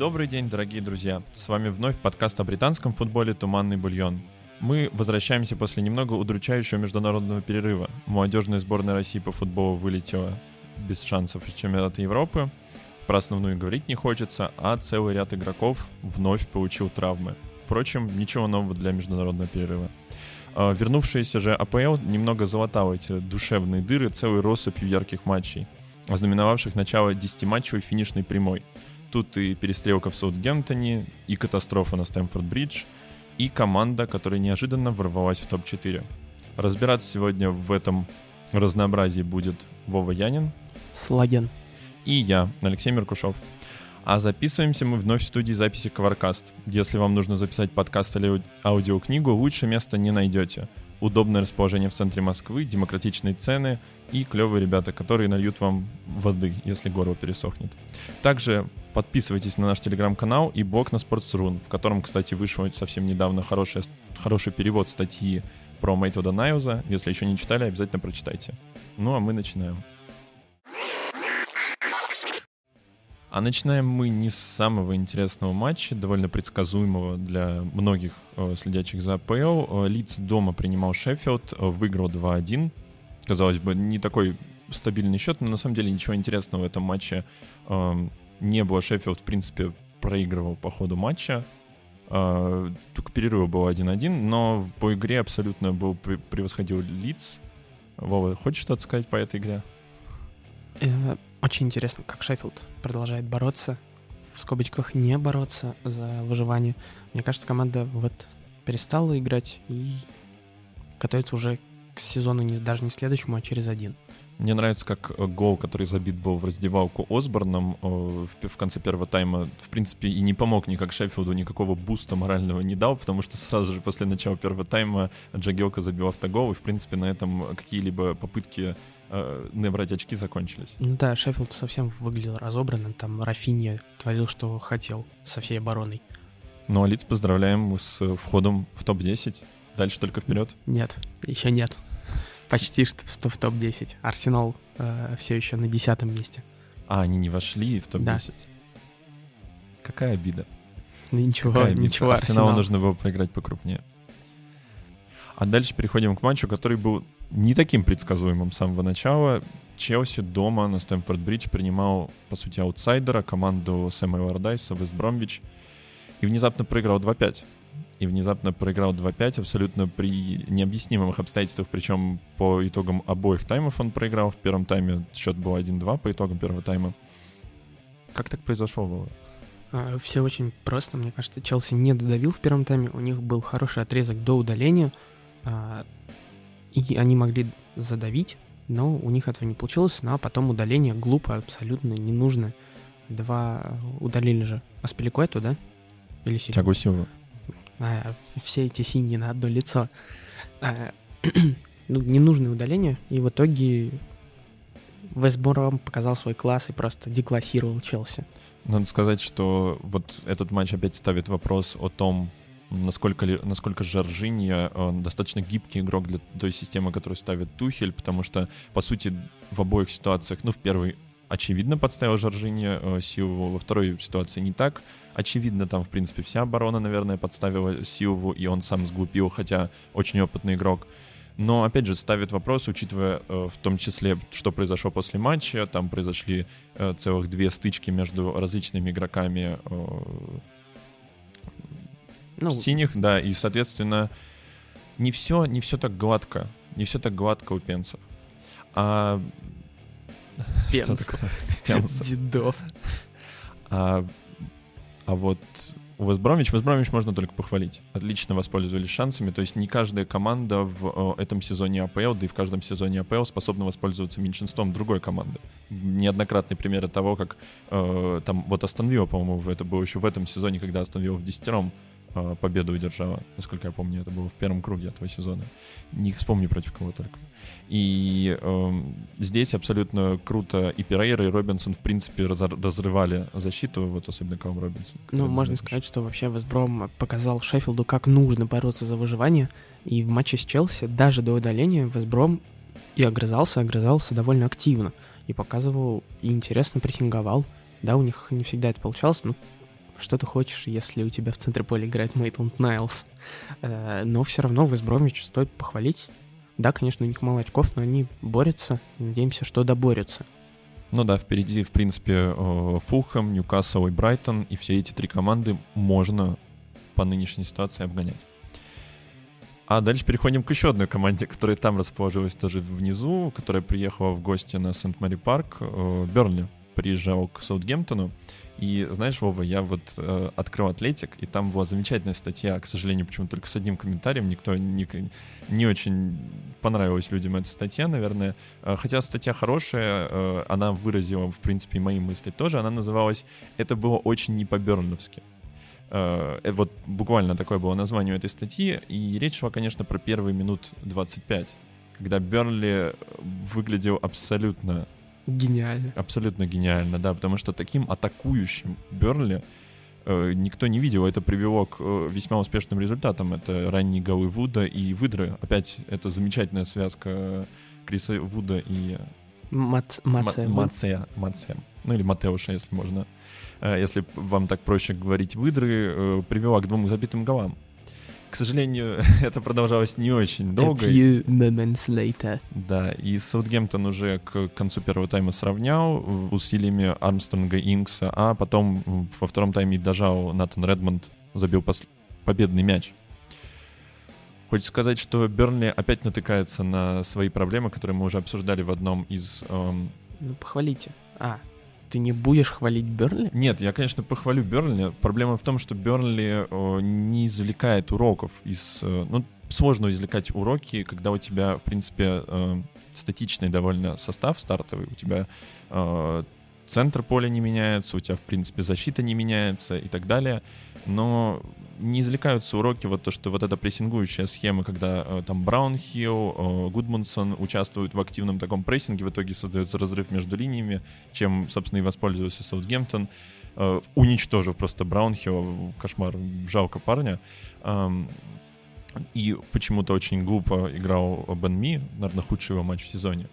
Добрый день, дорогие друзья! С вами вновь подкаст о британском футболе «Туманный бульон». Мы возвращаемся после немного удручающего международного перерыва. Молодежная сборная России по футболу вылетела без шансов из чемпионата Европы. Про основную говорить не хочется, а целый ряд игроков вновь получил травмы. Впрочем, ничего нового для международного перерыва. А, вернувшаяся же АПЛ немного залатала эти душевные дыры целой россыпью ярких матчей, ознаменовавших начало 10-матчевой финишной прямой. Тут и перестрелка в Саутгемптоне, и катастрофа на Стэнфорд-Бридж, и команда, которая неожиданно ворвалась в топ-4. Разбираться сегодня в этом разнообразии будет Вова Янин. Слаген. И я, Алексей Меркушев. А записываемся мы вновь в студии записи Коваркаст. Если вам нужно записать подкаст или аудиокнигу, лучше места не найдете. Удобное расположение в центре Москвы, демократичные цены и клевые ребята, которые нальют вам воды, если горло пересохнет. Также подписывайтесь на наш телеграм-канал и блог на Sports.ru, в котором, кстати, вышел совсем недавно хороший, хороший перевод статьи про Мэйтода Найуза. Если еще не читали, обязательно прочитайте. Ну а мы начинаем. А начинаем мы не с самого интересного матча, довольно предсказуемого для многих э, следящих за АПЛ. Э, Лидс дома принимал Шеффилд, э, выиграл 2-1. Казалось бы, не такой стабильный счет, но на самом деле ничего интересного в этом матче э, не было. Шеффилд, в принципе, проигрывал по ходу матча. Только перерыв был 1-1, но по игре абсолютно был превосходил Лидс. Вова, хочешь что-то сказать по этой игре? Э, очень интересно, как Шеффилд продолжает бороться, в скобочках не бороться за выживание. Мне кажется, команда вот перестала играть и готовится уже к сезону не, даже не следующему, а через один. Мне нравится, как э, гол, который забит был в раздевалку Осборном э, в конце первого тайма, в принципе, и не помог никак Шеффилду, никакого буста морального не дал, потому что сразу же после начала первого тайма Джагелка забил автогол, и, в принципе, на этом какие-либо попытки э, набрать очки закончились. Ну да, Шеффилд совсем выглядел разобранным, там Рафинья творил, что хотел со всей обороной. Ну, а Лиц поздравляем с входом в топ-10. Дальше только вперед. Нет, еще нет. Почти что в топ-10. Арсенал э, все еще на десятом месте. А, они не вошли в топ-10? Да. Какая обида. Ну, ничего, Какая обида. ничего. Арсеналу Арсенал. нужно было проиграть покрупнее. А дальше переходим к матчу, который был не таким предсказуемым с самого начала. Челси дома на Стэнфорд-Бридж принимал, по сути, аутсайдера, команду Сэма Вардайса, Вест Бромвич, и внезапно проиграл 2-5 и внезапно проиграл 2-5 абсолютно при необъяснимых обстоятельствах, причем по итогам обоих таймов он проиграл. В первом тайме счет был 1-2 по итогам первого тайма. Как так произошло, Вова? А, все очень просто. Мне кажется, Челси не додавил в первом тайме. У них был хороший отрезок до удаления. И они могли задавить, но у них этого не получилось. Ну а потом удаление глупо, абсолютно не нужно. Два удалили же Аспиликуэту, да? Или Тягу Силву а, все эти синие на одно лицо. А, ну, ненужное удаление, и в итоге Вестбором показал свой класс и просто деклассировал Челси. Надо сказать, что вот этот матч опять ставит вопрос о том, насколько, ли, насколько Жоржинья достаточно гибкий игрок для той системы, которую ставит Тухель, потому что, по сути, в обоих ситуациях, ну, в первой очевидно подставил Жоржинья э, во второй ситуации не так. Очевидно, там, в принципе, вся оборона, наверное, подставила Силову, и он сам сглупил, хотя очень опытный игрок. Но, опять же, ставит вопрос, учитывая э, в том числе, что произошло после матча. Там произошли э, целых две стычки между различными игроками э, ну, синих, да, и, соответственно, не все, не все так гладко. Не все так гладко у пенсов. А Пенс. Пенс. Дедов. А, а вот у Вестбромич, Вестбромич можно только похвалить. Отлично воспользовались шансами. То есть не каждая команда в э, этом сезоне АПЛ, да и в каждом сезоне АПЛ способна воспользоваться меньшинством другой команды. Неоднократные примеры того, как э, там вот Астон по-моему, это было еще в этом сезоне, когда Астон в десятером победу удержала. Насколько я помню, это было в первом круге этого сезона. Не вспомню против кого только. И э, здесь абсолютно круто и Перейра, и Робинсон, в принципе, разрывали защиту, вот особенно Каум Робинсон. Ну, можно сказать, что вообще Вестбром показал Шеффилду, как нужно бороться за выживание. И в матче с Челси, даже до удаления, Вестбром и огрызался, огрызался довольно активно. И показывал, и интересно прессинговал. Да, у них не всегда это получалось, но что ты хочешь, если у тебя в центре поля играет Мейтланд Найлс. Э, но все равно Вест Бромвич стоит похвалить. Да, конечно, у них мало очков, но они борются. Надеемся, что доборются. Ну да, впереди, в принципе, э, Фулхэм, Ньюкасл и Брайтон, и все эти три команды можно по нынешней ситуации обгонять. А дальше переходим к еще одной команде, которая там расположилась тоже внизу, которая приехала в гости на Сент-Мари Парк. Э, Бернли приезжал к Саутгемптону. И знаешь, Вова, я вот э, открыл Атлетик, и там была замечательная статья, к сожалению, почему только с одним комментарием, никто не, не очень понравилась людям эта статья, наверное. Э, хотя статья хорошая, э, она выразила, в принципе, мои мысли тоже. Она называлась «Это было очень не по-берновски». Э, э, вот буквально такое было название этой статьи, и речь шла, конечно, про первые минут 25, когда Бернли выглядел абсолютно Гениально. Абсолютно гениально, да, потому что таким атакующим Бернли э, никто не видел. Это привело к э, весьма успешным результатам. Это ранние голы Вуда и Выдры. Опять это замечательная связка Криса Вуда и Мац... Мация. Мация. Мация. Ну или Матеуша, если можно. Э, если вам так проще говорить, Выдры привела к двум забитым голам. К сожалению, это продолжалось не очень долго. A few moments later. Да, и Саутгемптон уже к концу первого тайма сравнял усилиями Армстронга и Инкса, а потом во втором тайме дожал Натан Редмонд, забил пос... победный мяч. Хочется сказать, что Бернли опять натыкается на свои проблемы, которые мы уже обсуждали в одном из... Эм... Ну, похвалите. А, ты не будешь хвалить Бернли? Нет, я, конечно, похвалю Бернли. Проблема в том, что Бернли э, не извлекает уроков из... Э, ну, сложно извлекать уроки, когда у тебя, в принципе, э, статичный довольно состав стартовый. У тебя э, центр поля не меняется, у тебя, в принципе, защита не меняется и так далее. Но не извлекаются уроки, вот то, что вот эта прессингующая схема, когда э, там Браунхилл, э, Гудмунсон участвуют в активном таком прессинге, в итоге создается разрыв между линиями, чем, собственно, и воспользовался Саутгемптон, э, уничтожив просто Браунхилл, кошмар, жалко парня. Эм, и почему-то очень глупо играл Бен Ми, наверное, худший его матч в сезоне.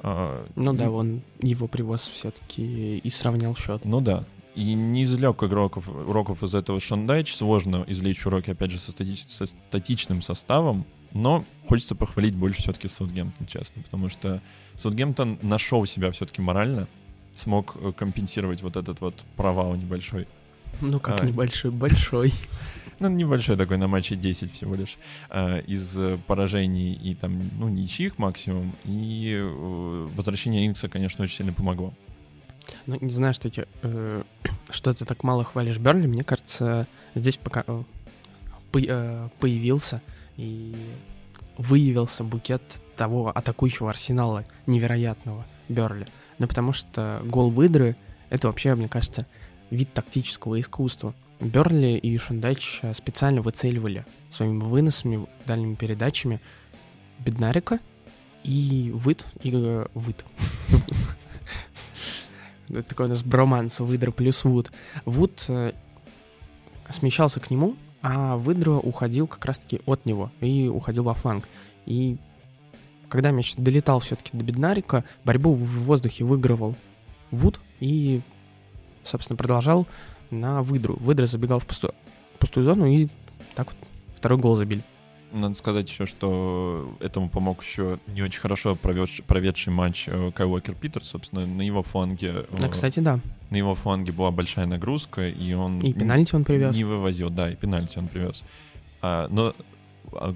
А, ну да, он его привоз все-таки и сравнял счет. Ну да. И не извлек игроков, уроков из этого Шандайч. Сложно извлечь уроки, опять же, со, статич, со статичным составом. Но хочется похвалить больше все-таки Саутгемптон, честно. Потому что Саутгемптон нашел себя все-таки морально. Смог э, компенсировать вот этот вот провал небольшой. Ну как а, небольшой, большой. Ну, небольшой такой на матче 10 всего лишь. А, из э, поражений и там, ну, ничьих максимум. И э, возвращение Инкса, конечно, очень сильно помогло. Ну, не знаю, что, эти, э, что ты так мало хвалишь Берли. Мне кажется, здесь пока э, по, э, появился и выявился букет того атакующего арсенала невероятного Берли. Ну, потому что гол выдры — это вообще, мне кажется, вид тактического искусства. Берли и Шундач специально выцеливали своими выносами, дальними передачами Беднарика и Вит, и э, Вит. Это такой у нас броманс, Выдра плюс Вуд. Вуд э, смещался к нему, а Выдра уходил как раз-таки от него и уходил во фланг. И когда мяч долетал все-таки до Беднарика, борьбу в воздухе выигрывал Вуд и, собственно, продолжал на Выдру. Выдра забегал в пустую, пустую зону и так вот второй гол забили. Надо сказать еще, что этому помог еще не очень хорошо проведший, проведший матч э, Кай Уокер Питер, собственно, на его фланге. Да, э, кстати, да. На его фланге была большая нагрузка, и он... И пенальти он привез. Не вывозил, да, и пенальти он привез. А, но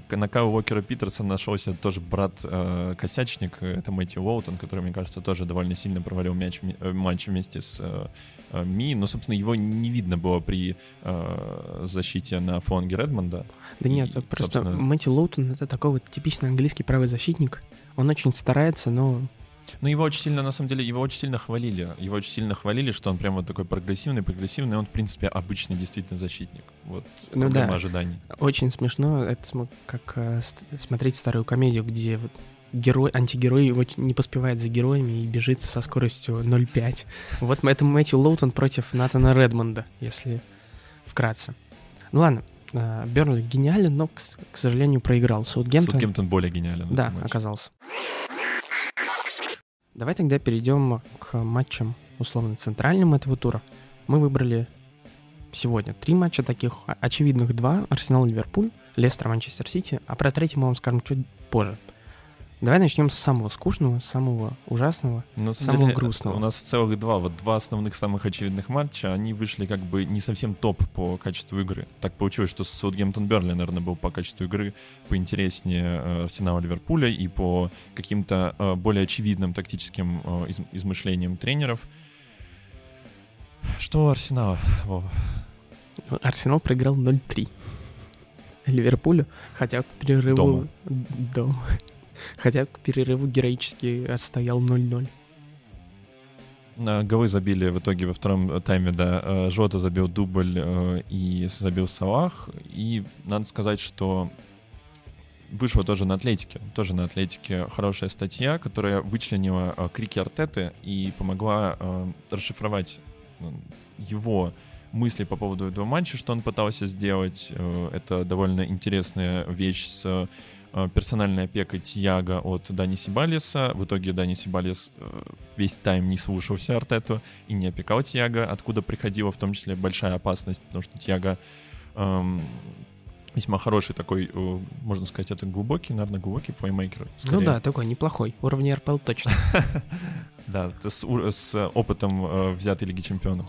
на Кайла Уокера Питерса нашелся тоже брат-косячник, э, это Мэтью Уолтон, который, мне кажется, тоже довольно сильно провалил мяч, э, матч вместе с э, э, Ми, но, собственно, его не видно было при э, защите на фланге Редмонда. Да нет, и, просто собственно... Мэтью Уолтон — это такой вот типичный английский правый защитник, он очень старается, но ну, его очень сильно, на самом деле, его очень сильно хвалили. Его очень сильно хвалили, что он прямо вот такой прогрессивный, прогрессивный. Он, в принципе, обычный действительно защитник. Вот ну, да. ожиданий. Очень смешно. Это как э, смотреть старую комедию, где вот герой, антигерой не поспевает за героями и бежит со скоростью 0,5. Вот это Мэтью Лоутон против Натана Редмонда, если вкратце. Ну ладно, э, Бернли гениален, но, к, к сожалению, проиграл. Саутгемптон... Саутгемптон более гениален. Да, оказался. Давай тогда перейдем к матчам условно центральным этого тура. Мы выбрали сегодня три матча таких, очевидных два, Арсенал-Ливерпуль, Лестер-Манчестер Сити, а про третий мы вам скажем чуть позже. Давай начнем с самого скучного, самого ужасного, На самом самого деле, грустного. У нас целых два, вот два основных самых очевидных матча, они вышли как бы не совсем топ по качеству игры. Так получилось, что Саутгемптон Берли, наверное, был по качеству игры поинтереснее э, Арсенала Ливерпуля и по каким-то э, более очевидным тактическим э, из- измышлениям тренеров. Что у Арсенала, Вова? Арсенал проиграл 0-3 Ливерпулю, хотя к перерыву... Дома. Дома. Хотя к перерыву героически отстоял 0-0. Э, Голы забили в итоге во втором э, тайме, да. э, Жота забил дубль э, и забил Салах. И надо сказать, что вышло тоже на Атлетике. Тоже на Атлетике хорошая статья, которая вычленила крики Артеты и помогла расшифровать его мысли по поводу этого матча, что он пытался сделать. Э, Это довольно интересная вещь с э, персональной опекой Тьяга от Дани Сибалиса. В итоге Дани Сибалис э, весь тайм не слушался Артету и не опекал Тьяга, откуда приходила в том числе большая опасность, потому что Тьяга эм, весьма хороший такой, э, можно сказать, это глубокий, наверное, глубокий плеймейкер. Ну скорее. да, такой неплохой. Уровня РПЛ точно. Да, с, с опытом э, взятой Лиги Чемпионов.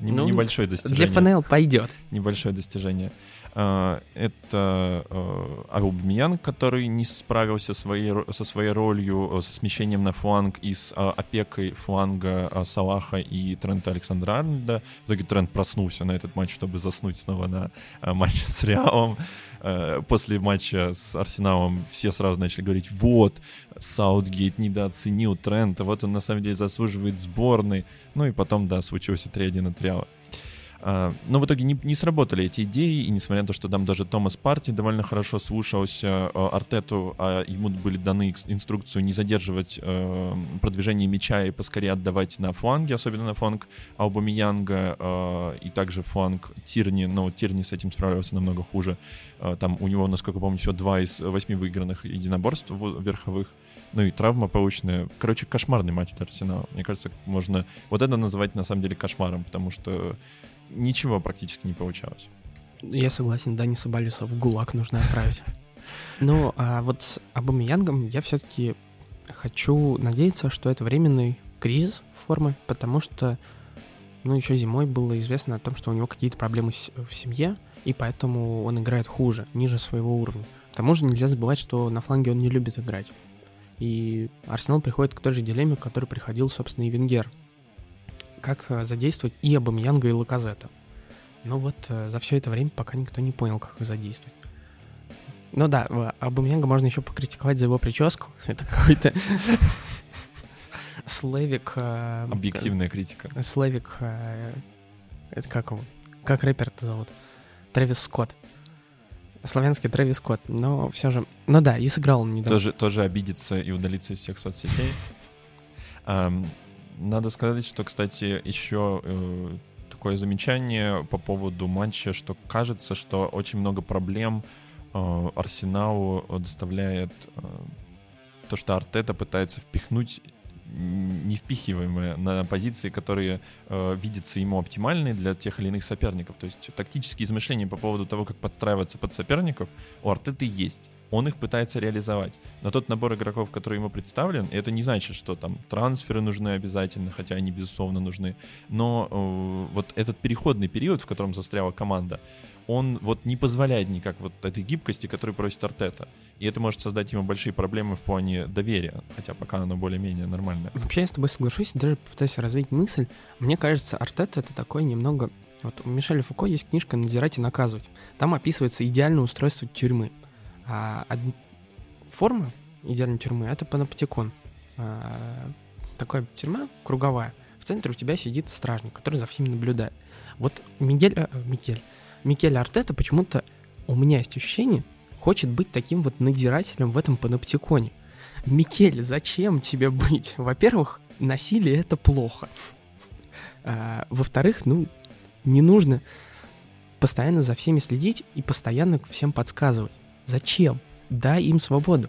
Ну, небольшое Для достижение. ФНЛ пойдет. небольшое достижение. А, Это э, Аубамейян, который не справился своей со своей ролью, э, со смещением на фланг и с э, опекой фланга Салаха и Трента Александра Арнольда. В итоге Трент проснулся на этот матч, чтобы заснуть снова на матче с Реалом. После матча с Арсеналом все сразу начали говорить, вот, Саутгейт недооценил Трента, вот он на самом деле заслуживает сборной. Ну и потом, да, случился 3-1 от Реала. А, Но в итоге не, не сработали эти идеи, и несмотря на то, что там даже Томас Парти довольно хорошо слушался э, Артету, а ему были даны инструкцию не задерживать э, продвижение мяча и поскорее отдавать на фланге, особенно на фланг Аубамеянга э, и также фланг Тирни, но Тирни с этим справлялся намного хуже. Там у него, насколько помню, всего два из восьми выигранных единоборств верховых. Ну и травма полученная. Короче, кошмарный матч для Арсенала. Мне кажется, можно вот это называть на самом деле кошмаром, потому что ничего практически не получалось. Я согласен, Дани Соболюса в ГУЛАГ нужно отправить. Ну, а вот с Абамиянгом я все-таки хочу надеяться, что это временный кризис формы, потому что, ну, еще зимой было известно о том, что у него какие-то проблемы в семье, и поэтому он играет хуже, ниже своего уровня. К тому же нельзя забывать, что на фланге он не любит играть. И Арсенал приходит к той же дилемме, к которой приходил, собственно, и Венгер. Как э, задействовать и Абамиянга, и Лаказета. Но вот э, за все это время пока никто не понял, как их задействовать. Ну да, Абамиянга можно еще покритиковать за его прическу. Это какой-то Слевик... э, Объективная критика. Слевик... э, Это как его? Как рэпер-то зовут? Трэвис Скотт. Славянский Трэвис Скотт. Но все же... Ну да, и сыграл он недавно. Тоже, тоже обидеться и удалиться из всех соцсетей. Надо сказать, что, кстати, еще э, такое замечание по поводу матча, что кажется, что очень много проблем э, Арсеналу доставляет э, то, что Артета пытается впихнуть невпихиваемые на позиции, которые э, видятся ему оптимальные для тех или иных соперников. То есть тактические измышления по поводу того, как подстраиваться под соперников, у Артеты есть. Он их пытается реализовать. Но тот набор игроков, который ему представлен, это не значит, что там трансферы нужны обязательно, хотя они, безусловно, нужны. Но э, вот этот переходный период, в котором застряла команда, он вот не позволяет никак вот этой гибкости, которую просит Артета. И это может создать ему большие проблемы в плане доверия, хотя пока оно более-менее нормальное. Вообще, я с тобой соглашусь, даже попытаюсь развить мысль. Мне кажется, Артета это такой немного... Вот у Мишеля Фуко есть книжка «Надзирать и наказывать». Там описывается идеальное устройство тюрьмы. А форма идеальной тюрьмы — это паноптикон. А, такая тюрьма круговая. В центре у тебя сидит стражник, который за всеми наблюдает. Вот Мигель... э, Мигель. Микель Артета почему-то, у меня есть ощущение, хочет быть таким вот надзирателем в этом паноптиконе. Микель, зачем тебе быть? Во-первых, насилие это плохо. А, во-вторых, ну, не нужно постоянно за всеми следить и постоянно всем подсказывать. Зачем? Дай им свободу.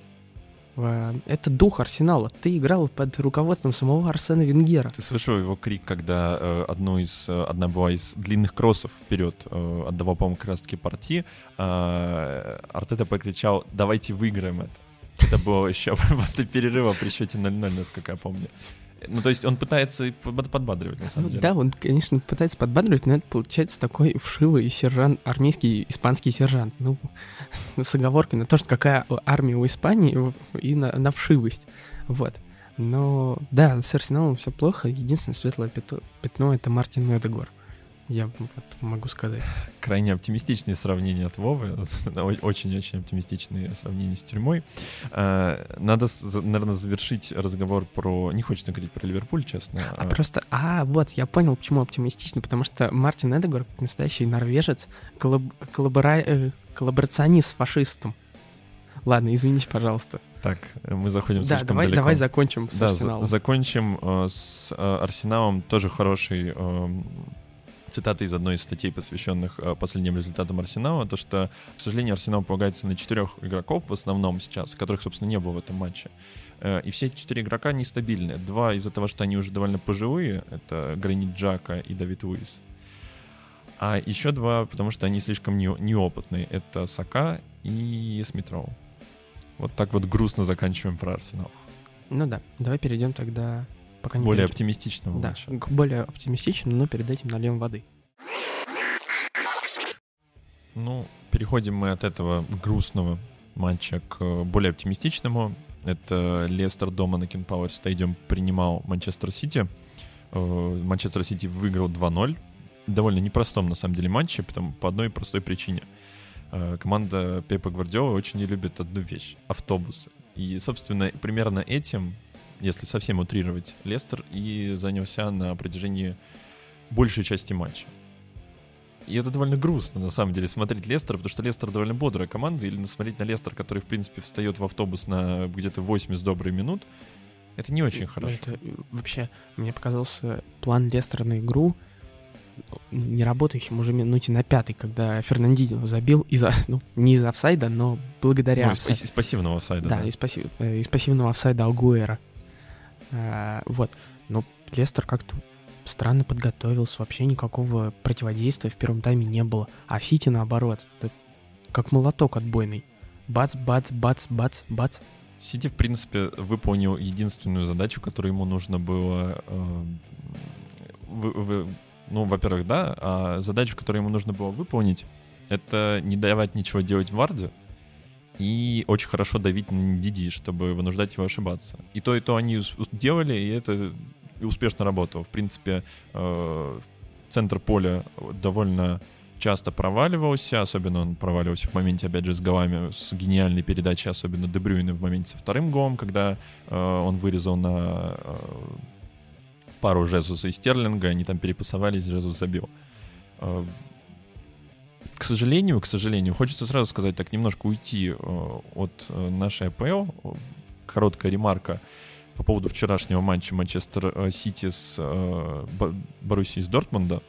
Это дух Арсенала. Ты играл под руководством самого Арсена Венгера. Ты слышал его крик, когда э, одну из, э, одна была из длинных кроссов вперед э, отдавал, по-моему, как раз-таки партии. Э, Артета покричал «давайте выиграем это». Это было еще после перерыва при счете 0-0, насколько я помню. Ну, то есть он пытается подбадривать, на самом ну, деле. Да, он, конечно, пытается подбадривать, но это получается такой вшивый сержант, армейский испанский сержант. Ну, с оговоркой на то, что какая армия у Испании, и на, на вшивость. Вот. Но да, с Арсеналом все плохо. Единственное светлое пятно, пятно это Мартин Эдегор я вот могу сказать. Крайне оптимистичные сравнения от Вовы, очень-очень оптимистичные сравнения с тюрьмой. А, надо, наверное, завершить разговор про... Не хочется говорить про Ливерпуль, честно. А, а... просто... А, вот, я понял, почему оптимистично, потому что Мартин Эдегор, настоящий норвежец, коллаб... коллабора... Э, коллаборационист с фашистом. Ладно, извините, пожалуйста. Так, мы заходим да, слишком давай, далеко. давай закончим с да, Арсеналом. закончим э, с э, Арсеналом. Тоже хороший э, цитата из одной из статей, посвященных э, последним результатам Арсенала, то что, к сожалению, Арсенал полагается на четырех игроков в основном сейчас, которых, собственно, не было в этом матче. Э, и все четыре игрока нестабильны. Два из-за того, что они уже довольно пожилые, это Гранит Джака и Давид Луис. А еще два, потому что они слишком не, неопытные. Это Сака и Смитроу. Вот так вот грустно заканчиваем про Арсенал. Ну да, давай перейдем тогда Пока не более перейдем. оптимистичного да, матча. к более оптимистичному, но перед этим нальем воды. Ну, переходим мы от этого грустного матча к более оптимистичному. Это Лестер дома на Power Stadium принимал Манчестер Сити. Э, Манчестер Сити выиграл 2-0. Довольно непростом, на самом деле, матче, потому, по одной простой причине. Э, команда Пепа Гвардиола очень не любит одну вещь — автобусы. И, собственно, примерно этим если совсем утрировать, Лестер и занялся на протяжении большей части матча. И это довольно грустно, на самом деле, смотреть Лестер, потому что Лестер довольно бодрая команда, или смотреть на Лестер, который, в принципе, встает в автобус на где-то 8 с доброй минут, это не очень хорошо. Это вообще, мне показался план Лестера на игру не работающим уже минуте на пятой, когда Фернандинho забил из-за, ну, не из офсайда, но благодаря... Ну, из, из пассивного офсайда. Да, да. Из, пассив, э, из пассивного офсайда Алгуэра. А, вот. Но Лестер как-то странно подготовился, вообще никакого противодействия в первом тайме не было. А Сити наоборот, как молоток отбойный. Бац, бац, бац, бац, бац. Сити, в принципе, выполнил единственную задачу, которую ему нужно было... Э, вы, вы, ну, во-первых, да, а задачу, которую ему нужно было выполнить, это не давать ничего делать Варде, и очень хорошо давить на Диди, чтобы вынуждать его ошибаться. И то, и то они делали, и это успешно работало. В принципе, э, центр поля довольно часто проваливался, особенно он проваливался в моменте, опять же, с голами, с гениальной передачей, особенно Дебрюйна в моменте со вторым голом, когда э, он вырезал на э, пару Жезуса и Стерлинга, они там перепасовались, Жезус забил. К сожалению, к сожалению, хочется сразу сказать, так немножко уйти э, от э, нашей АПЛ. Короткая ремарка по поводу вчерашнего матча Манчестер э, Сити с Боруссией из Дортмунда,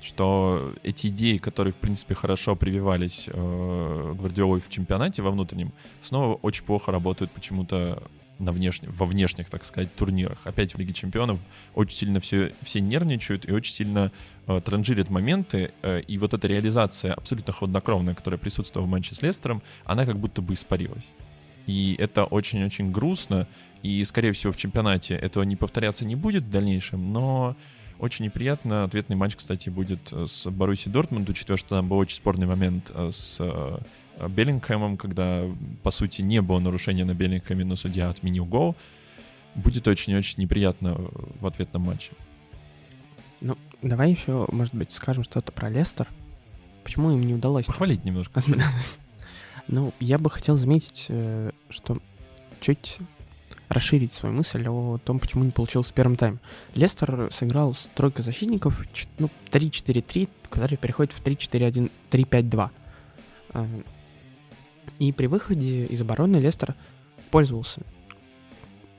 что эти идеи, которые, в принципе, хорошо прививались Гвардиолой в чемпионате во внутреннем, снова очень плохо работают почему-то на внешне, во внешних, так сказать, турнирах. Опять в Лиге Чемпионов очень сильно все, все нервничают и очень сильно э, транжирят моменты. Э, и вот эта реализация абсолютно хладнокровная, которая присутствовала в матче с Лестером, она как будто бы испарилась. И это очень-очень грустно. И, скорее всего, в чемпионате этого не повторяться не будет в дальнейшем, но очень неприятно. Ответный матч, кстати, будет с Боруссией Дортмунд, учитывая, что там был очень спорный момент э, с э, Беллингхэмом, когда, по сути, не было нарушения на Беллингхэме, но судья отменил гол, будет очень-очень неприятно в ответном матче. Давай еще, может быть, скажем что-то про Лестер. Почему им не удалось? Похвалить немножко. Ну, я бы хотел заметить, э, что чуть расширить свою мысль о том, почему не получилось в первом тайме. Лестер сыграл с тройкой защитников, ну, 3-4-3, который переходит в 3-4-1, 3-5-2. И при выходе из обороны Лестер пользовался.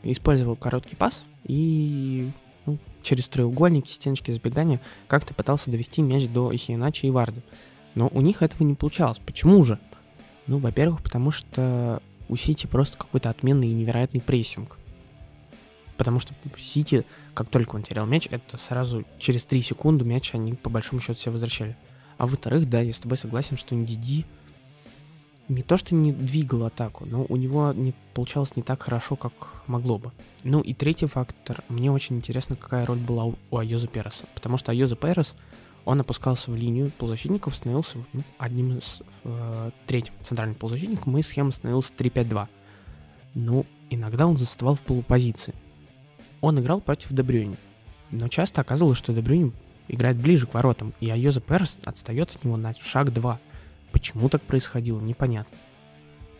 Использовал короткий пас и ну, через треугольники, стеночки забегания как-то пытался довести мяч до Ихиначи и Варды. Но у них этого не получалось. Почему же? Ну, во-первых, потому что у Сити просто какой-то отменный и невероятный прессинг. Потому что Сити, как только он терял мяч, это сразу через 3 секунды мяч они по большому счету все возвращали. А во-вторых, да, я с тобой согласен, что Ндиди не то, что не двигал атаку, но у него не получалось не так хорошо, как могло бы. Ну и третий фактор. Мне очень интересно, какая роль была у, у Айоза Переса. Потому что Айоза Перес, он опускался в линию полузащитников, становился ну, одним из... Э, третьим центральным полузащитником, и схема становилась 3-5-2. Ну, иногда он заставал в полупозиции. Он играл против Дебрюни. Но часто оказывалось, что Дебрюни играет ближе к воротам, и Айоза Перес отстает от него на шаг 2. Почему так происходило, непонятно.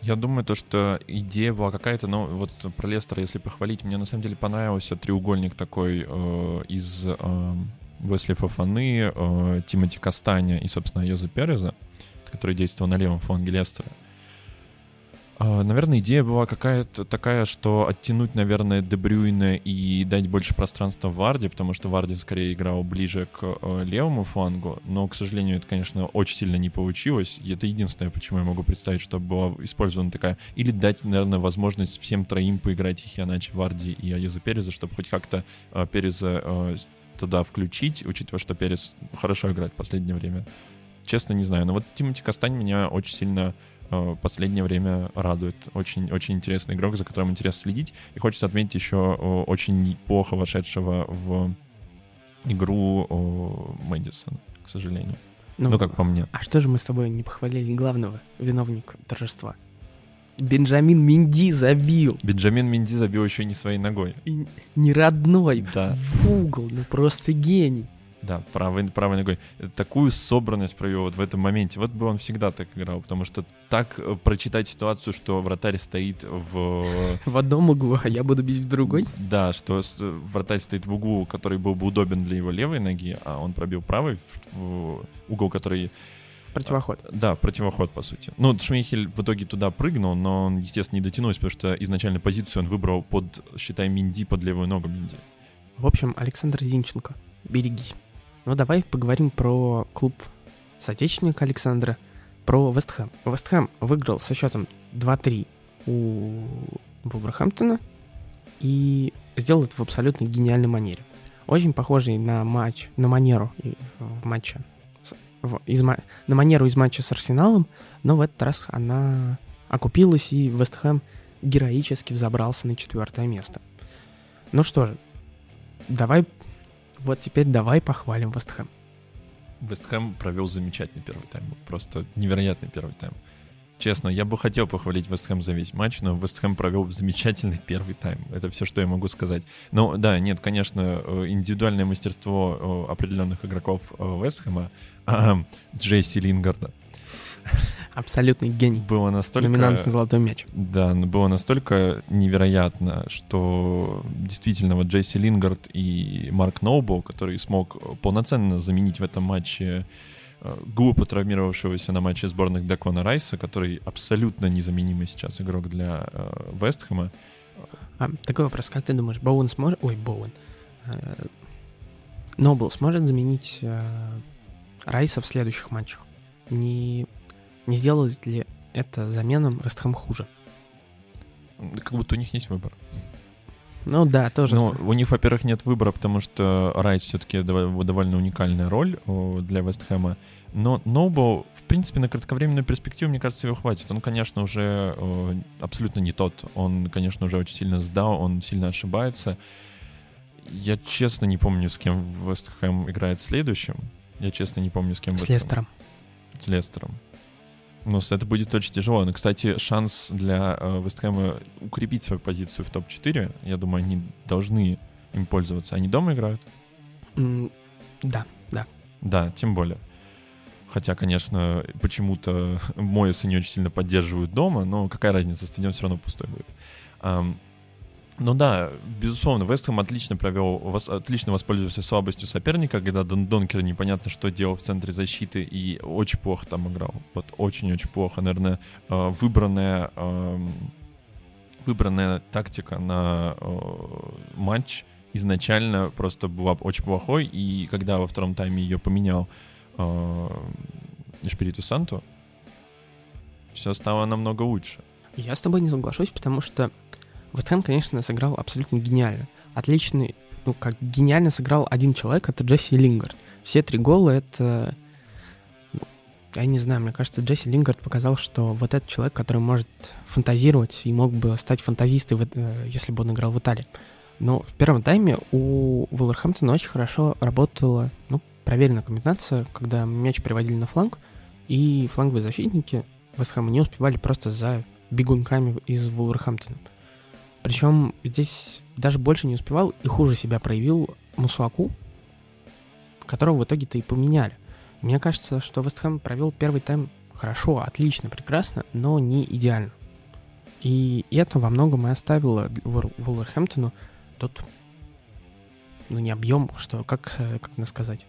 Я думаю, то, что идея была какая-то, но вот про Лестера, если похвалить, мне на самом деле понравился треугольник такой э, из э, Уэсли Фафаны, э, Тимоти Кастаня и, собственно, Йоза Переза, который действовал на левом фланге Лестера. Наверное, идея была какая-то такая, что оттянуть, наверное, Дебрюйна и дать больше пространства Варде, потому что Варди скорее играл ближе к э, левому флангу, но, к сожалению, это, конечно, очень сильно не получилось. И это единственное, почему я могу представить, что была использована такая... Или дать, наверное, возможность всем троим поиграть Хианачи, Варди и Аюза Переза, чтобы хоть как-то э, Переза э, туда включить, учитывая, что Перес хорошо играет в последнее время. Честно, не знаю. Но вот Тимати Кастань меня очень сильно последнее время радует. Очень, очень интересный игрок, за которым интересно следить. И хочется отметить еще очень плохо вошедшего в игру Мэдисона, к сожалению. Ну, ну, как по мне. А что же мы с тобой не похвалили главного виновника торжества? Бенджамин Минди забил. Бенджамин Минди забил еще не своей ногой. И не родной. Да. В угол. Ну просто гений. Да, правой, правой ногой. Такую собранность провел вот в этом моменте. Вот бы он всегда так играл, потому что так э, прочитать ситуацию, что вратарь стоит в... В одном углу, а я буду бить в другой? Да, что вратарь стоит в углу, который был бы удобен для его левой ноги, а он пробил правый в угол, который... В противоход. Да, в противоход, по сути. Ну, Шмейхель в итоге туда прыгнул, но он, естественно, не дотянулся, потому что изначально позицию он выбрал под, считай, Минди, под левую ногу Минди. В общем, Александр Зинченко, берегись. Ну, давай поговорим про клуб соотечественника Александра, про Вестхэм. Вестхэм выиграл со счетом 2-3 у Вулверхэмптона и сделал это в абсолютно гениальной манере. Очень похожий на матч, на манеру в матче, из, на манеру из матча с Арсеналом, но в этот раз она окупилась, и Вестхэм героически взобрался на четвертое место. Ну что же, давай вот теперь давай похвалим Вестхэм. Вестхэм провел замечательный первый тайм. Просто невероятный первый тайм. Честно, я бы хотел похвалить Вестхэм за весь матч, но Вестхэм провел замечательный первый тайм. Это все, что я могу сказать. Но да, нет, конечно, э, индивидуальное мастерство э, определенных игроков э, Вестхэма, Джесси Лингарда, Абсолютный гений. Было настолько... Номинант на золотой мяч. Да, было настолько невероятно, что действительно вот Джейси Лингард и Марк Ноубл, который смог полноценно заменить в этом матче э, глупо травмировавшегося на матче сборных Декона Райса, который абсолютно незаменимый сейчас игрок для э, Вестхэма. А, такой вопрос, как ты думаешь, Боуэн сможет... Ой, Боуэн. Э, Нобл сможет заменить э, Райса в следующих матчах? Не не сделает ли это заменам Вестхэм хуже? Как будто у них есть выбор. Ну да, тоже. Ну, у них, во-первых, нет выбора, потому что Райс все-таки довольно уникальная роль для Вестхэма. Но Ноубо, в принципе, на кратковременную перспективу, мне кажется, его хватит. Он, конечно, уже абсолютно не тот. Он, конечно, уже очень сильно сдал, он сильно ошибается. Я честно не помню, с кем Вестхэм играет следующим. Я честно не помню, с кем. С Лестером. С Лестером. Ну, это будет очень тяжело. Но, кстати, шанс для э, Вестхэма укрепить свою позицию в топ-4, я думаю, они должны им пользоваться. Они дома играют? Mm, да, да. Да, тем более. Хотя, конечно, почему-то Моисы не очень сильно поддерживают дома, но какая разница, стадион все равно пустой будет. Ну да, безусловно, Вестхэм отлично провел, отлично воспользовался слабостью соперника, когда Дон Донкер непонятно что делал в центре защиты и очень плохо там играл. Вот очень-очень плохо. Наверное, э, выбранная, эм, выбранная тактика на э, матч изначально просто была очень плохой, и когда во втором тайме ее поменял э, Шпириту Санту, все стало намного лучше. Я с тобой не соглашусь, потому что Вестхэм, конечно, сыграл абсолютно гениально. Отличный, ну, как гениально сыграл один человек, это Джесси Лингард. Все три гола — это... ну, Я не знаю, мне кажется, Джесси Лингард показал, что вот этот человек, который может фантазировать и мог бы стать фантазистом, э, если бы он играл в Италии. Но в первом тайме у Вулверхэмптона очень хорошо работала, ну, проверенная комбинация, когда мяч приводили на фланг, и фланговые защитники Вестхэма не успевали просто за бегунками из Вулверхэмптона. Причем здесь даже больше не успевал и хуже себя проявил Мусуаку, которого в итоге-то и поменяли. Мне кажется, что Вестхэм провел первый тайм хорошо, отлично, прекрасно, но не идеально. И это во многом и оставило Вулверхэмптону тот, ну не объем, что, как, как сказать,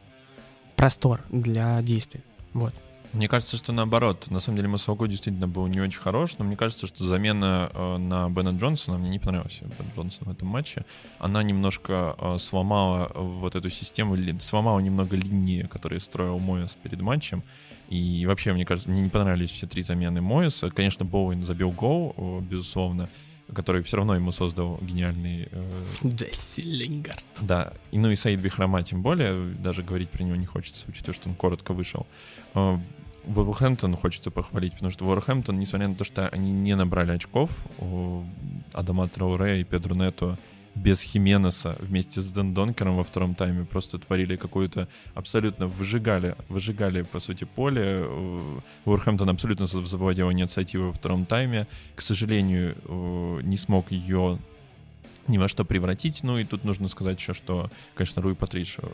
простор для действий. Вот. Мне кажется, что наоборот. На самом деле Масуаку действительно был не очень хорош, но мне кажется, что замена э, на Бена Джонсона, мне не понравился Бен Джонсон в этом матче, она немножко э, сломала вот эту систему, ли- сломала немного линии, которые строил Моэс перед матчем. И вообще, мне кажется, мне не понравились все три замены Моэса. Конечно, Боуэн забил гол, э, безусловно, который все равно ему создал гениальный э, Джесси Лингард. да, и, ну и Саид Бихрама тем более, даже говорить про него не хочется, учитывая, что он коротко вышел. Э, Вулверхэмптон хочется похвалить, потому что Вулверхэмптон, несмотря на то, что они не набрали очков, Адама Трауре и Педру Нету без Хименеса вместе с Дэн Донкером во втором тайме просто творили какую-то абсолютно выжигали, выжигали по сути поле. Вулверхэмптон абсолютно завладел инициативой во втором тайме. К сожалению, не смог ее ни во что превратить. Ну и тут нужно сказать еще, что, конечно, Руи Патриш э,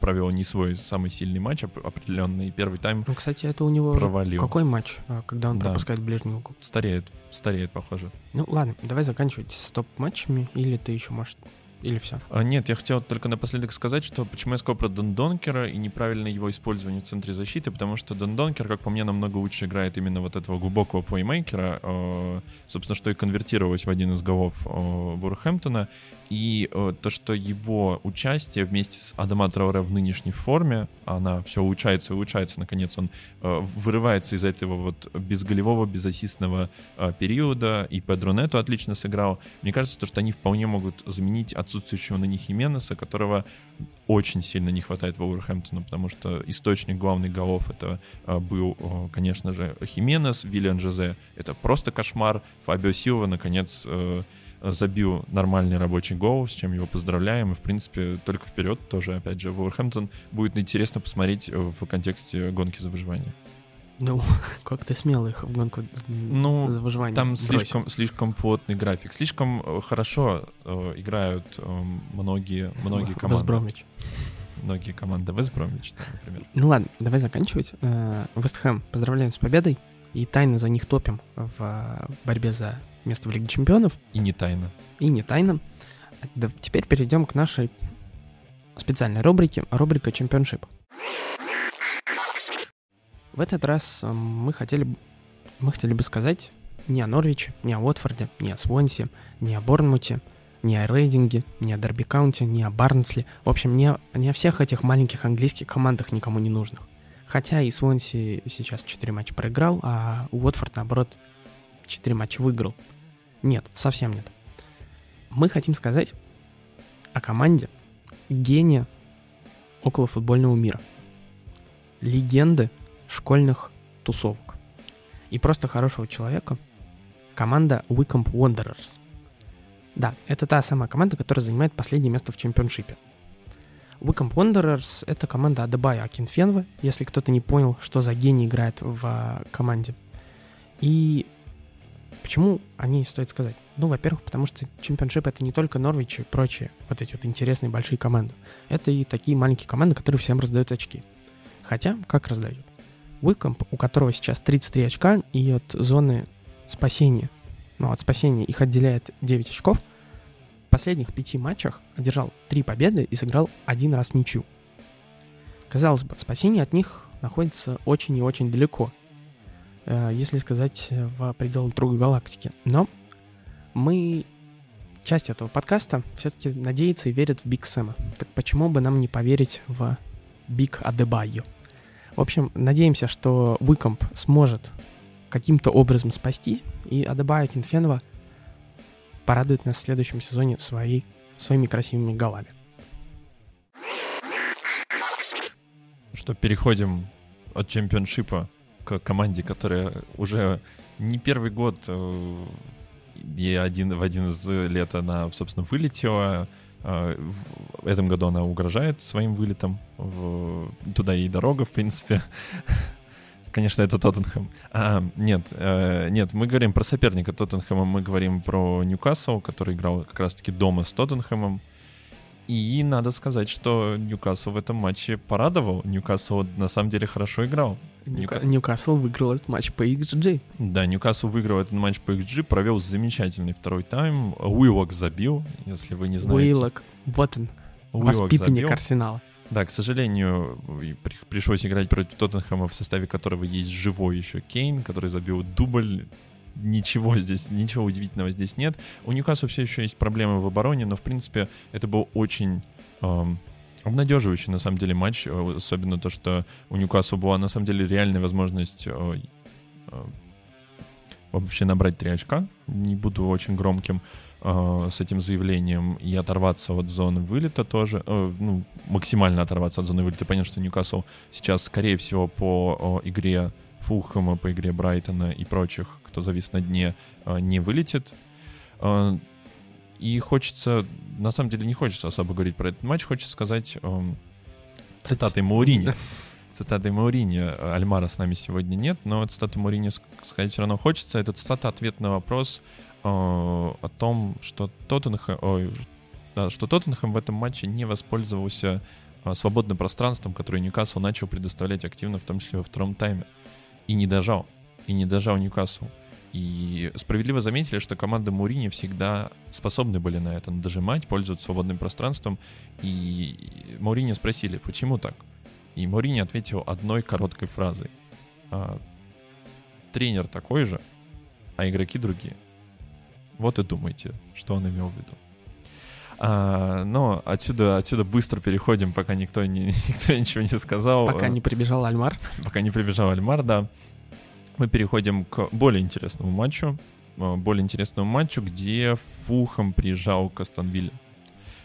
провел не свой самый сильный матч оп- определенно, и первый тайм Ну, кстати, это у него провалил. какой матч, а, когда он Да. пропускает ближний угол? Стареет, стареет, похоже. Ну, ладно, давай заканчивать с топ-матчами, или ты еще, может, или все. А, нет, я хотел только напоследок сказать, что почему я сказал про Дон Донкера и неправильное его использование в центре защиты, потому что Дон Донкер, как по мне, намного лучше играет именно вот этого глубокого плеймейкера, э, собственно, что и конвертировалось в один из голов э, Вурхэмптона, и э, то, что его участие вместе с Адама Трауре в нынешней форме, она все улучшается и улучшается, наконец он э, вырывается из этого вот безголевого, безассистного э, периода, и Педро Нету отлично сыграл, мне кажется, то, что они вполне могут заменить отсутствующего на них Хименеса, которого очень сильно не хватает Вулверхэмптону, потому что источник главных голов это а, был, конечно же, Хименес, Виллиан Жозе. Это просто кошмар. Фабио Силва, наконец, э, забил нормальный рабочий гол, с чем его поздравляем. И, в принципе, только вперед тоже, опять же, Вулверхэмптон будет интересно посмотреть э, в контексте гонки за выживание. Ну, как ты смело их в гонку Ну, за выживание Там слишком, слишком плотный график. Слишком э, хорошо э, играют э, многие, многие команды. Вест Бромвич. Многие команды. Вест Бромвич, да, например. Ну ладно, давай заканчивать. Э, Вест Хэм, поздравляем с победой. И тайно за них топим в э, борьбе за место в Лиге Чемпионов. И не тайно. И не тайно. Да, теперь перейдем к нашей специальной рубрике, рубрика Чемпионшип. В этот раз э, мы хотели, мы хотели бы сказать не о Норвиче, не о Уотфорде, не о Свонсе, не о Борнмуте, не о Рейдинге, не о Дерби Каунте, не о Барнсли. В общем, не, о- не о всех этих маленьких английских командах никому не нужных. Хотя и Свонси сейчас 4 матча проиграл, а Уотфорд, наоборот, 4 матча выиграл. Нет, совсем нет. Мы хотим сказать о команде гения около футбольного мира. Легенды школьных тусовок. И просто хорошего человека. Команда Wycombe Wanderers. Да, это та самая команда, которая занимает последнее место в чемпионшипе. Wycombe Wanderers — это команда Адебайо Акинфенва, если кто-то не понял, что за гений играет в а, команде. И почему о ней стоит сказать? Ну, во-первых, потому что чемпионшип — это не только Норвич и прочие вот эти вот интересные большие команды. Это и такие маленькие команды, которые всем раздают очки. Хотя, как раздают? Уиком, у которого сейчас 33 очка, и от зоны спасения, ну, от спасения их отделяет 9 очков, в последних пяти матчах одержал три победы и сыграл один раз в ничью. Казалось бы, спасение от них находится очень и очень далеко, э, если сказать э, в пределах другой галактики. Но мы, часть этого подкаста, все-таки надеется и верит в Биг Сэма. Так почему бы нам не поверить в Биг Адебайо? В общем, надеемся, что Уиком сможет каким-то образом спастись, и Адебайо Акинфенва порадует нас в следующем сезоне своей, своими красивыми голами. Что, переходим от чемпионшипа к команде, которая уже не первый год э, и один, в один из лет она, собственно, вылетела. Э, в этом году она угрожает своим вылетом. В... Туда ей дорога, в принципе. Конечно, это Тоттенхэм. А, нет, э, нет, мы говорим про соперника Тоттенхэма, мы говорим про Ньюкасл, который играл как раз-таки дома с Тоттенхэмом. И надо сказать, что Ньюкасл в этом матче порадовал. Ньюкасл на самом деле хорошо играл. Ньюка... Ньюкасл выиграл этот матч по XG. Да, Ньюкасл выиграл этот матч по XG, провел замечательный второй тайм. Уиллок забил, если вы не знаете. Уиллок, вот он, Уиллок воспитанник забил. Арсенала. Да, к сожалению, пришлось играть против Тоттенхэма, в составе которого есть живой еще Кейн, который забил дубль. Ничего здесь, ничего удивительного здесь нет. У Ньюкасла все еще есть проблемы в обороне, но, в принципе, это был очень эм, обнадеживающий, на самом деле, матч. Э, особенно то, что у Ньюкасла была, на самом деле, реальная возможность э, э, вообще набрать три очка. Не буду очень громким э, с этим заявлением и оторваться от зоны вылета тоже, э, ну, максимально оторваться от зоны вылета. Понятно, что Ньюкасл сейчас, скорее всего, по э, игре Фулхэма, по игре Брайтона и прочих, кто завис на дне, э, не вылетит. Э, и хочется, на самом деле не хочется особо говорить про этот матч, хочется сказать э, цитатой Маурини. Цитатой Маурини. Альмара с нами сегодня нет, но цитату Маурини сказать все равно хочется. Это цитата ответ на вопрос, Э, о том, что Тоттенхэм, ой, да, что Тоттенхэм в этом матче не воспользовался э, свободным пространством, которое Ньюкасл начал предоставлять активно, в том числе во втором тайме. И не дожал. И не дожал Ньюкасл. И справедливо заметили, что команды Мурини всегда способны были на это, дожимать, пользоваться свободным пространством. И Мурини спросили, почему так? И Мурини ответил одной короткой фразой. «А, Тренер такой же, а игроки другие. Вот и думайте, что он имел в виду. А, но отсюда, отсюда быстро переходим, пока никто, не, никто ничего не сказал. Пока не прибежал Альмар. Пока не прибежал Альмар, да. Мы переходим к более интересному матчу. А, более интересному матчу, где Фухом приезжал к Астонвилле.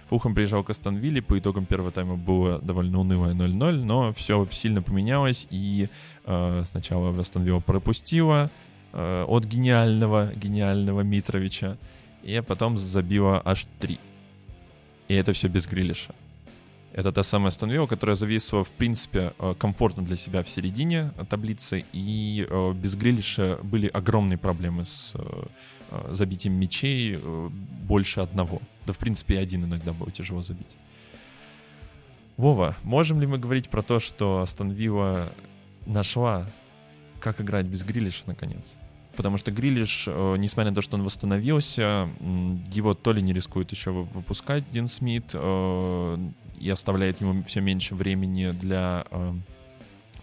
Фухом приезжал к Астонвилле, по итогам первого тайма было довольно унылое 0-0, но все сильно поменялось, и э, сначала Астон пропустила, э, от гениального, гениального Митровича. И потом забила аж три. И это все без Грилиша. Это та самая Станвилла, которая зависла, в принципе, э, комфортно для себя в середине таблицы, и э, без Грилиша были огромные проблемы с э, забитием мячей, больше одного. Да, в принципе, и один иногда было тяжело забить. Вова, можем ли мы говорить про то, что Астон нашла, как играть без Грилиша, наконец? Потому что Грилиш, э, несмотря на то, что он восстановился, его то ли не рискует еще выпускать Дин Смит э, и оставляет ему все меньше времени для э,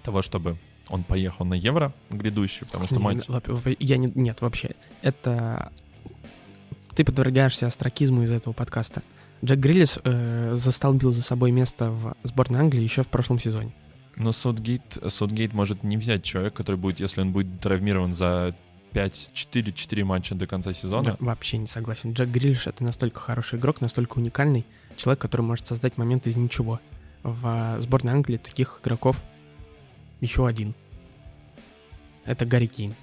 того, чтобы он поехал на Евро грядущий, потому что матч... Я не... Нет, вообще. Это... Ты подвергаешься астракизму из этого подкаста. Джек Гриллис э, застолбил за собой место в сборной Англии еще в прошлом сезоне. Но Саутгейт, Саутгейт может не взять человека, который будет, если он будет травмирован за 5-4-4 матча до конца сезона. Да, вообще не согласен. Джек Грилиш — это настолько хороший игрок, настолько уникальный человек, который может создать момент из ничего. В а, сборной Англии таких игроков еще один. Это Гарри Кейн.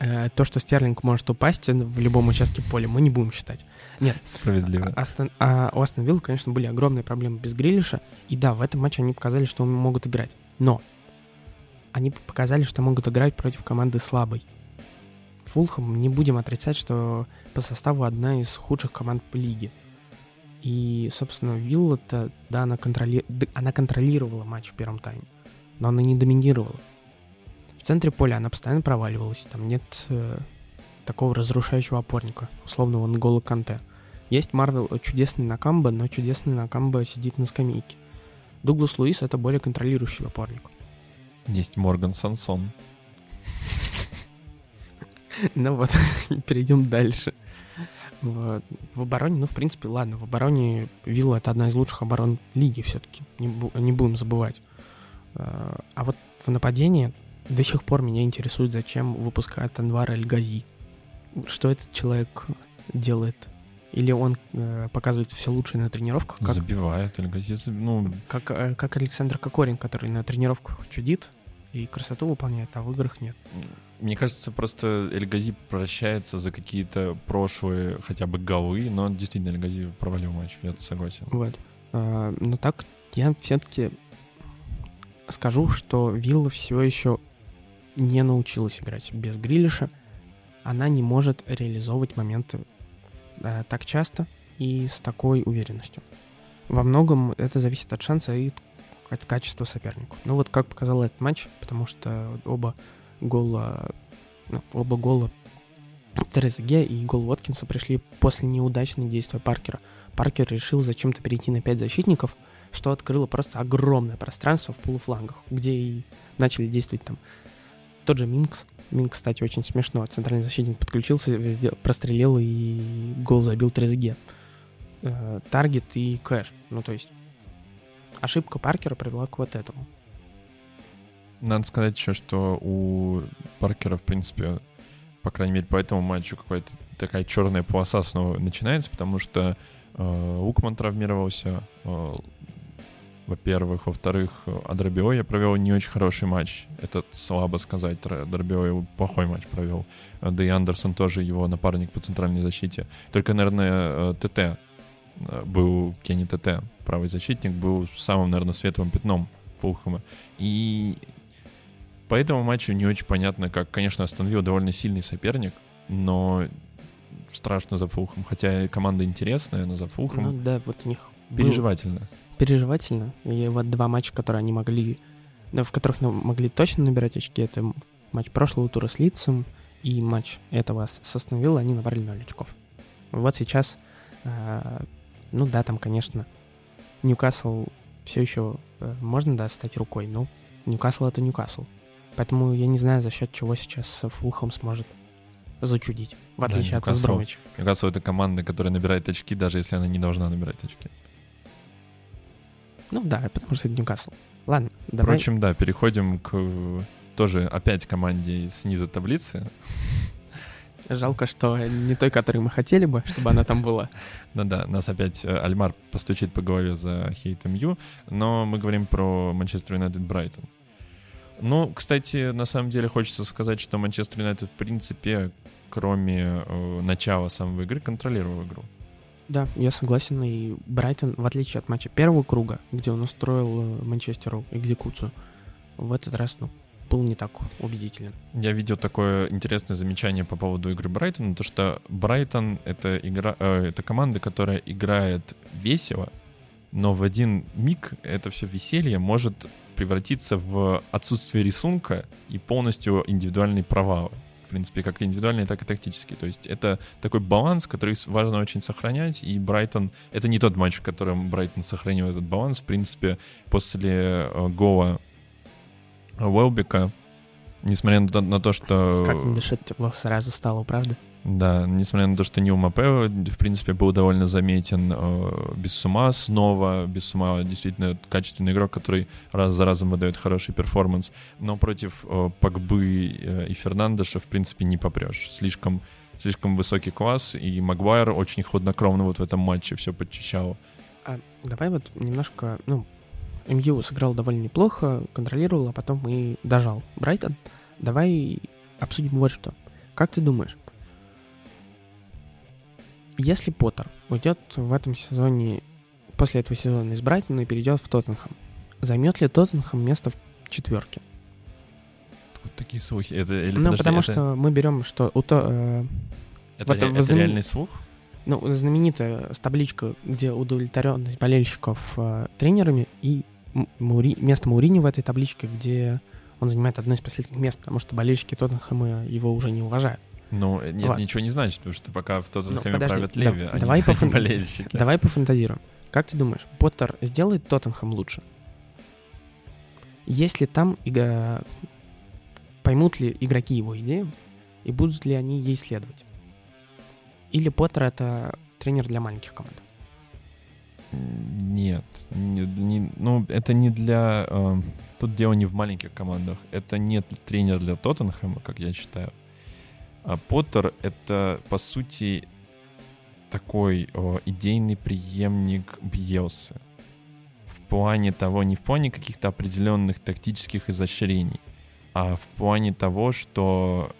Э, то, что Стерлинг может упасть в любом участке поля, мы не будем считать. Нет. Справедливо. А, Астон, а у Астон Вилл, конечно, были огромные проблемы без Грилиша. И да, в этом матче они показали, что могут играть. Но они показали, что могут играть против команды слабой. Фулхэм, не будем отрицать, что по составу одна из худших команд по лиге. И, собственно, Вилла-то, да, она, контроли... она контролировала матч в первом тайме, но она не доминировала. В центре поля она постоянно проваливалась, там нет э, такого разрушающего опорника, условного Нгола Канте. Есть Марвел э, чудесный Накамба, но чудесный Накамба сидит на скамейке. Дуглас Луис — это более контролирующий опорник. Есть Морган Сансон. Ну вот, перейдем дальше. В, в обороне, ну, в принципе, ладно, в обороне Вилла это одна из лучших оборон лиги все-таки, не, не будем забывать. А, а вот в нападении до сих пор меня интересует, зачем выпускают Анвара Эль-Гази. Что этот человек делает? Или он э, показывает все лучшее на тренировках? Как, Забивает Эль-Гази, ну... Как, э, как Александр Кокорин, который на тренировках чудит и красоту выполняет, а в играх нет. Мне кажется, просто Эльгази прощается за какие-то прошлые хотя бы голы, но действительно Эльгази провалил матч, я согласен. Вот. А, но так я все-таки скажу, что Вилла все еще не научилась играть без Грилиша. Она не может реализовывать моменты а, так часто и с такой уверенностью. Во многом это зависит от шанса и от качества сопернику. Ну вот как показал этот матч, потому что оба гола, ну, оба гола Терезеге и гол Уоткинса пришли после неудачных действий Паркера. Паркер решил зачем-то перейти на пять защитников, что открыло просто огромное пространство в полуфлангах, где и начали действовать там тот же Минкс. Минкс, кстати, очень смешно. Центральный защитник подключился, прострелил и гол забил Трезеге. Э, таргет и кэш. Ну, то есть ошибка Паркера привела к вот этому. Надо сказать еще, что у Паркера, в принципе, по крайней мере, по этому матчу какая-то такая черная полоса снова начинается, потому что э, Укман травмировался, э, во-первых. Во-вторых, Адрабио провел не очень хороший матч. Это слабо сказать. Адрабио плохой матч провел. Да и Андерсон тоже его напарник по центральной защите. Только, наверное, э, ТТ э, был Кенни ТТ, правый защитник, был самым, наверное, светлым пятном Фулхэма. И по этому матчу не очень понятно, как, конечно, остановил довольно сильный соперник, но страшно за Фулхэм. Хотя команда интересная, но за Фулхэм ну, да, вот у них переживательно. Был переживательно. И вот два матча, которые они могли, в которых могли точно набирать очки, это матч прошлого тура с Лицем и матч этого с Астон они набрали 0 очков. Вот сейчас, э, ну да, там, конечно, Ньюкасл все еще э, можно, да, стать рукой, но Ньюкасл это Ньюкасл. Поэтому я не знаю, за счет чего сейчас Фулхэм сможет зачудить, в отличие да, от Вестбромича. Ньюкасл — это команда, которая набирает очки, даже если она не должна набирать очки. Ну да, потому что это Ньюкасл. Ладно, давай. Впрочем, да, переходим к тоже опять команде снизу таблицы. Жалко, что не той, которой мы хотели бы, чтобы она там была. Да-да, нас опять э, Альмар постучит по голове за хейт МЮ, но мы говорим про Манчестер Юнайтед Брайтон. Ну, кстати, на самом деле хочется сказать, что Манчестер Юнайтед, в принципе, кроме э, начала самой игры, контролировал игру. Да, я согласен. И Брайтон, в отличие от матча первого круга, где он устроил э, Манчестеру экзекуцию, в этот раз, ну, был не так убедителен. Я видел такое интересное замечание по поводу игры Брайтона, то что Брайтон — это, игра, э, это команда, которая играет весело, но в один миг это все веселье может превратиться в отсутствие рисунка и полностью индивидуальный провал в принципе, как индивидуальные, так и тактические. То есть это такой баланс, который важно очень сохранять, и Брайтон... Это не тот матч, в котором Брайтон сохранил этот баланс. В принципе, после э, гола Уэлбика, несмотря на то, что... Как не дышать тепло сразу стало, правда? Да, несмотря на то, что Нил Мапе, в принципе, был довольно заметен э, без сума снова, без сума действительно качественный игрок, который раз за разом выдает хороший перформанс, но против э, Пакбы э, и Фернандеша, в принципе, не попрешь. Слишком, слишком высокий класс, и Магуайр очень хладнокровно вот в этом матче все подчищал. А давай вот немножко, ну, МЮ сыграл довольно неплохо, контролировал, а потом и дожал Брайтон. Давай обсудим вот что. Как ты думаешь, если Поттер уйдет в этом сезоне, после этого сезона из Брайтона и перейдет в Тоттенхэм, займет ли Тоттенхэм место в четверке? Вот такие слухи. Это, или, ну, подожди, потому это... что мы берем, что у то, э, это, вот, это знам... реальный слух? Ну, знаменитая табличка, где удовлетворенность болельщиков э, тренерами и Маури... место Маурини в этой табличке, где он занимает одно из последних мест, потому что болельщики Тоттенхэма его уже не уважают. Ну, нет, Ладно. ничего не значит, потому что пока в Тоттенхэме ну, правят Леви, да, а давай не пофан... болельщики. Давай пофантазируем. Как ты думаешь, Поттер сделает Тоттенхэм лучше? Если там иго... поймут ли игроки его идею, и будут ли они ей следовать? Или Поттер — это тренер для маленьких команд? Нет, не, не, ну это не для... Э, тут дело не в маленьких командах. Это не тренер для Тоттенхэма, как я считаю. А Поттер — это, по сути, такой о, идейный преемник Бьелсы. В плане того, не в плане каких-то определенных тактических изощрений, а в плане того, что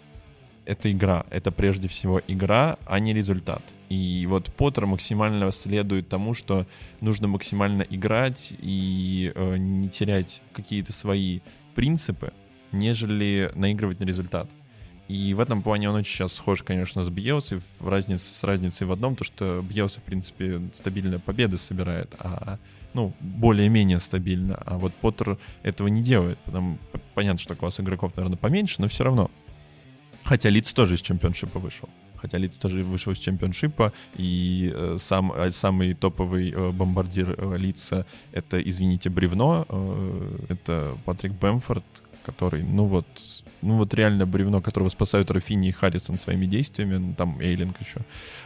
это игра. Это прежде всего игра, а не результат. И вот Поттер максимально следует тому, что нужно максимально играть и э, не терять какие-то свои принципы, нежели наигрывать на результат. И в этом плане он очень сейчас схож, конечно, с Бьелсой, в разнице, с разницей в одном, то что Бьелса, в принципе, стабильно победы собирает, а ну, более-менее стабильно, а вот Поттер этого не делает. Потому, понятно, что класс игроков, наверное, поменьше, но все равно. Хотя Лиц тоже из чемпионшипа вышел. Хотя Лиц тоже вышел из чемпионшипа, и э, сам, э, самый топовый э, бомбардир э, Лица — это, извините, бревно, э, это Патрик Бэмфорд, который, ну вот, ну вот реально бревно, которого спасают Рафини и Харрисон своими действиями, ну, там Эйлинг еще.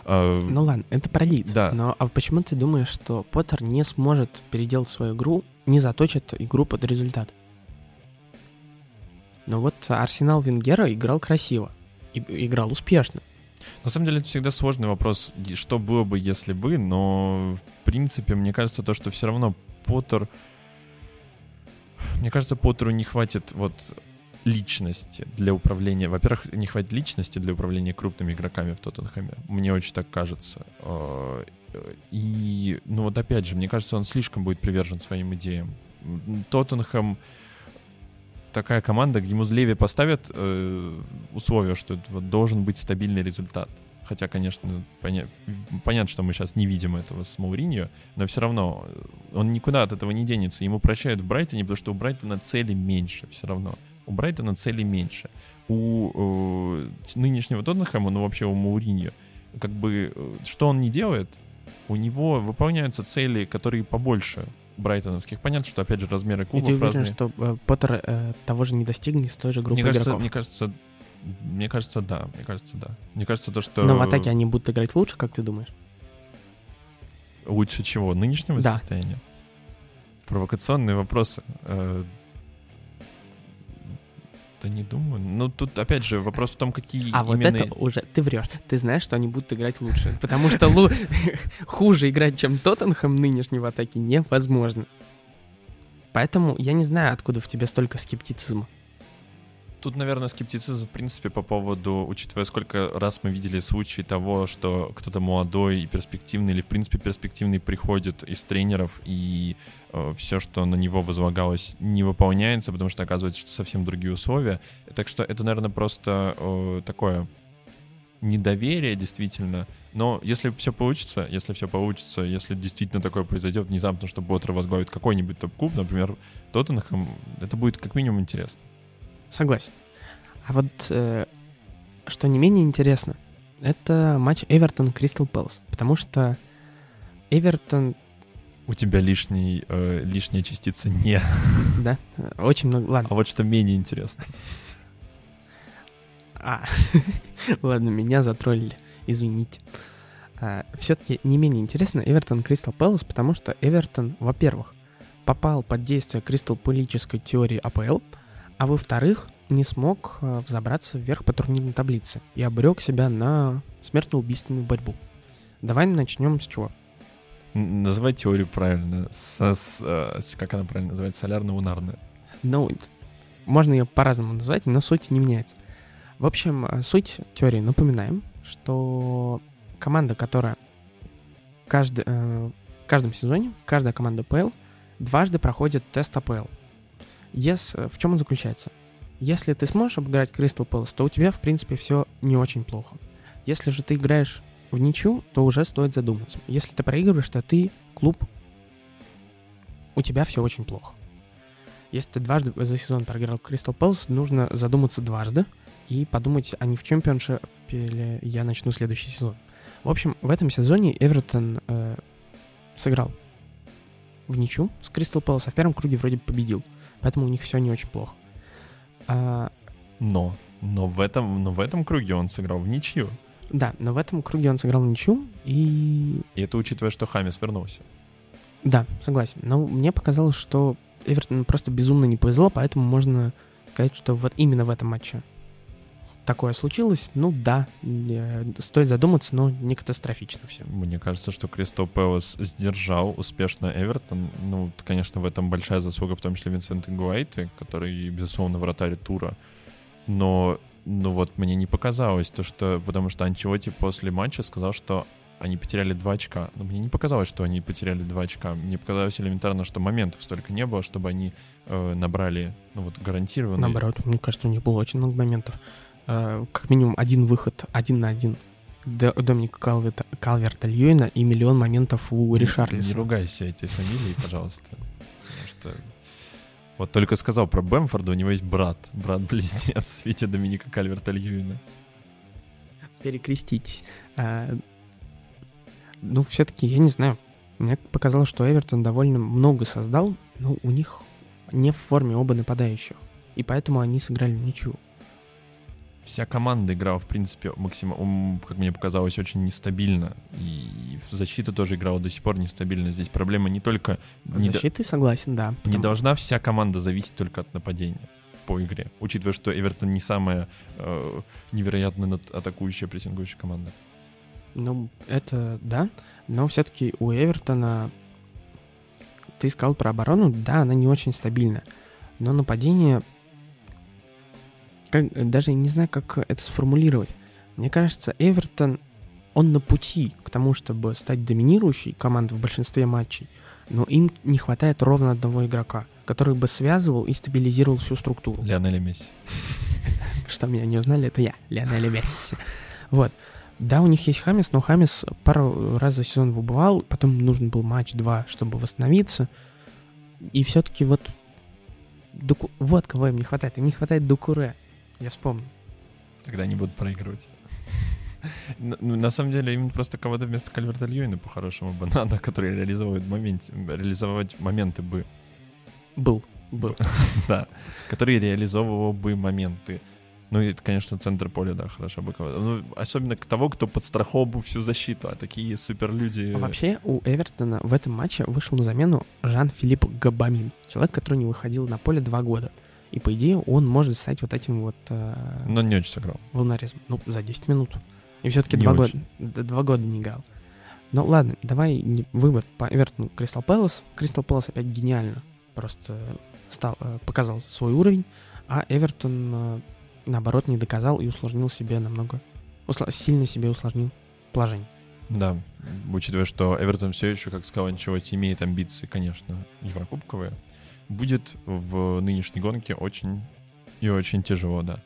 А, ну ладно, это про лиц. Да. Но а почему ты думаешь, что Поттер не сможет переделать свою игру, не заточит игру под результат? Ну вот Арсенал Венгера играл красиво, и, играл успешно. На самом деле это всегда сложный вопрос, что было бы, если бы, но в принципе мне кажется то, что все равно Поттер... Мне кажется, Поттеру не хватит вот личности для управления. Во-первых, не хватит личности для управления крупными игроками в Тоттенхэме. Мне очень так кажется. А, и, ну вот опять же, мне кажется, он слишком будет привержен своим идеям. Тоттенхэм такая команда, где ему Леви поставят э, условия, что вот должен быть стабильный результат. Хотя, конечно, поня- понятно, что мы сейчас не видим этого с Мауриньо, но все равно он никуда от этого не денется. Ему прощают в Брайтоне, потому что у Брайтона цели меньше все равно. У Брайтона цели меньше. У э, нынешнего Тоттенхэма, ну вообще у Мауриньо, как бы, э, что он не делает, у него выполняются цели, которые побольше брайтоновских. Понятно, что, опять же, размеры клубов И ты уверен, разные. что э, Поттер э, того же не достигнет с той же группой мне кажется, игроков? Мне кажется, мне кажется, да. Мне кажется, да. Мне кажется, то, что... Но в атаке они будут играть лучше, как ты думаешь? Лучше чего? Нынешнего да. состояния? Провокационные вопросы. Да не думаю. Ну, тут, опять же, вопрос в том, какие А вот это уже... Ты врешь. Ты знаешь, что они будут играть лучше. Потому что хуже играть, чем Тоттенхэм нынешнего атаки, невозможно. Поэтому я не знаю, откуда в тебе столько скептицизма. Тут, наверное, скептицизм, в принципе, по поводу, учитывая, сколько раз мы видели случаи того, что кто-то молодой и перспективный, или, в принципе, перспективный приходит из тренеров, и э, все, что на него возлагалось, не выполняется, потому что оказывается, что совсем другие условия. Так что это, наверное, просто э, такое недоверие действительно. Но если все получится, если все получится, если действительно такое произойдет внезапно, что Боттер возглавит какой-нибудь топ-клуб, например, Тоттенхэм, это будет как минимум интересно. Согласен. А вот э, что не менее интересно, это матч Эвертон Кристал Пэлас, потому что Эвертон... У тебя лишний, э, лишняя частица «не». Да? Очень много... Ладно. А вот что менее интересно. А, ладно, меня затроллили, извините. А, все-таки не менее интересно Эвертон Кристал Пэлас, потому что Эвертон, во-первых, попал под действие кристаллполической теории АПЛ, а во-вторых, не смог э, взобраться вверх по турнирной таблице и обрек себя на смертно-убийственную борьбу. Давай начнем с чего? Называй теорию правильно. Со, с, э, как она правильно называется? Солярно-лунарная. Ну, можно ее по-разному назвать, но суть не меняется. В общем, э, суть теории напоминаем, что команда, которая каждый, э, в каждом сезоне, каждая команда ПЛ дважды проходит тест АПЛ. Yes, в чем он заключается? Если ты сможешь обыграть Crystal Palace, то у тебя, в принципе, все не очень плохо. Если же ты играешь в ничью, то уже стоит задуматься. Если ты проигрываешь, то ты клуб, у тебя все очень плохо. Если ты дважды за сезон проиграл Crystal Palace, нужно задуматься дважды и подумать, а не в чемпионшипе ли я начну следующий сезон. В общем, в этом сезоне Эвертон э, сыграл в ничью с Crystal Palace, а в первом круге вроде победил. Поэтому у них все не очень плохо. А... Но, но в этом, но в этом круге он сыграл в ничью. Да, но в этом круге он сыграл в ничью, и... И это учитывая, что Хамис вернулся. Да, согласен. Но мне показалось, что Эвертон просто безумно не повезло, поэтому можно сказать, что вот именно в этом матче такое случилось. Ну да, стоит задуматься, но не катастрофично все. Мне кажется, что Кристо Пэлас сдержал успешно Эвертон. Ну, конечно, в этом большая заслуга, в том числе Винсента Гуайты, который, безусловно, вратарь тура. Но ну вот мне не показалось то, что... Потому что Анчелоти после матча сказал, что они потеряли два очка. Но мне не показалось, что они потеряли два очка. Мне показалось элементарно, что моментов столько не было, чтобы они э, набрали, ну вот, гарантированно. Наоборот, мне кажется, у них было очень много моментов. Э, как минимум один выход, один на один Доминика Калверта, Калверта Льюина и миллион моментов у Ришарлиса. Не, не ругайся эти фамилии, пожалуйста. Потому что вот только сказал про Бэмфорда, у него есть брат, брат-близнец Витя Доминика Кальверта Льюина. Перекреститесь. А, ну, все-таки, я не знаю, мне показалось, что Эвертон довольно много создал, но у них не в форме оба нападающих. И поэтому они сыграли ничего вся команда играла, в принципе, максимум, как мне показалось, очень нестабильно. И защита тоже играла до сих пор нестабильно. Здесь проблема не только... Защиты не согласен, да. Не должна вся команда зависеть только от нападения по игре, учитывая, что Эвертон не самая э, невероятно атакующая, прессингующая команда. Ну, это да, но все-таки у Эвертона ты сказал про оборону, да, она не очень стабильна, но нападение как, даже не знаю, как это сформулировать. Мне кажется, Эвертон, он на пути к тому, чтобы стать доминирующей командой в большинстве матчей, но им не хватает ровно одного игрока, который бы связывал и стабилизировал всю структуру. Лионель Месси. Что меня не узнали, это я, Лионель Месси. Вот. Да, у них есть Хамис, но Хамис пару раз за сезон выбывал, потом нужен был матч-два, чтобы восстановиться. И все-таки вот Дуку... вот кого им не хватает. Им не хватает Дукуре. Я вспомню. Тогда они будут проигрывать. Ну, на самом деле, им просто кого-то вместо Кальверта Льюина по-хорошему бы надо, который реализовывает момент, реализовать моменты бы. Был, был. да, который реализовывал бы моменты. Ну и, конечно, центр поля, да, хорошо бы кого-то. Ну, особенно того, кто подстраховал бы всю защиту, а такие суперлюди... А вообще у Эвертона в этом матче вышел на замену Жан-Филипп Габамин, человек, который не выходил на поле два года. И, по идее, он может стать вот этим вот... Э, Но не очень сыграл. Волнаризм. Ну, за 10 минут. И все-таки два года, два года не играл. Ну, ладно, давай вывод по Эвертону Кристал Пэлас. Кристал Пэлас опять гениально просто стал, э, показал свой уровень, а Эвертон, э, наоборот, не доказал и усложнил себе намного... Усл... Сильно себе усложнил положение. Да, учитывая, что Эвертон все еще, как сказал Анчелоти, имеет амбиции, конечно, еврокубковые будет в нынешней гонке очень и очень тяжело, да.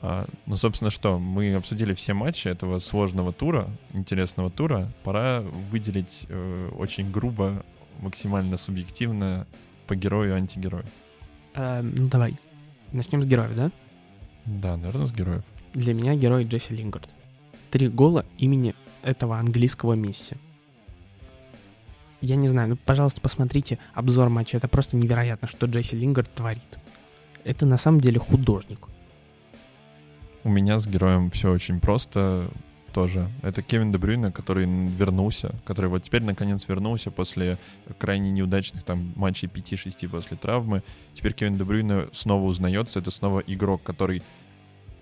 А, ну, собственно, что? Мы обсудили все матчи этого сложного тура, интересного тура. Пора выделить э, очень грубо, максимально субъективно по герою и антигерою. А, ну, давай. Начнем с героев, да? Да, наверное, с героев. Для меня герой Джесси Лингард. Три гола имени этого английского Месси я не знаю, ну, пожалуйста, посмотрите обзор матча. Это просто невероятно, что Джесси Лингард творит. Это на самом деле художник. У меня с героем все очень просто тоже. Это Кевин Дебрюйна, который вернулся, который вот теперь наконец вернулся после крайне неудачных там матчей 5-6 после травмы. Теперь Кевин Дебрюйна снова узнается. Это снова игрок, который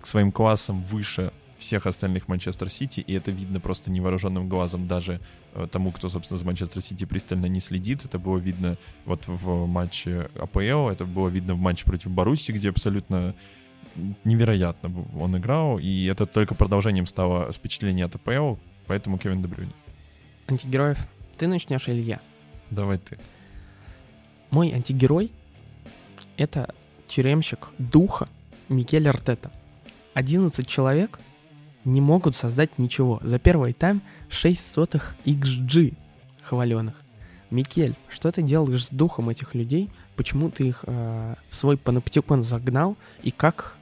своим классам выше всех остальных Манчестер Сити, и это видно просто невооруженным глазом даже э, тому, кто, собственно, за Манчестер Сити пристально не следит. Это было видно вот в матче АПЛ, это было видно в матче против Баруси, где абсолютно невероятно он играл, и это только продолжением стало впечатление от АПЛ, поэтому Кевин Дебрюни. Антигероев ты начнешь или я? Давай ты. Мой антигерой — это тюремщик духа Микель Артета. 11 человек не могут создать ничего. За первый тайм 6 сотых XG хваленых. Микель, что ты делаешь с духом этих людей? Почему ты их э, в свой паноптикон загнал? И как...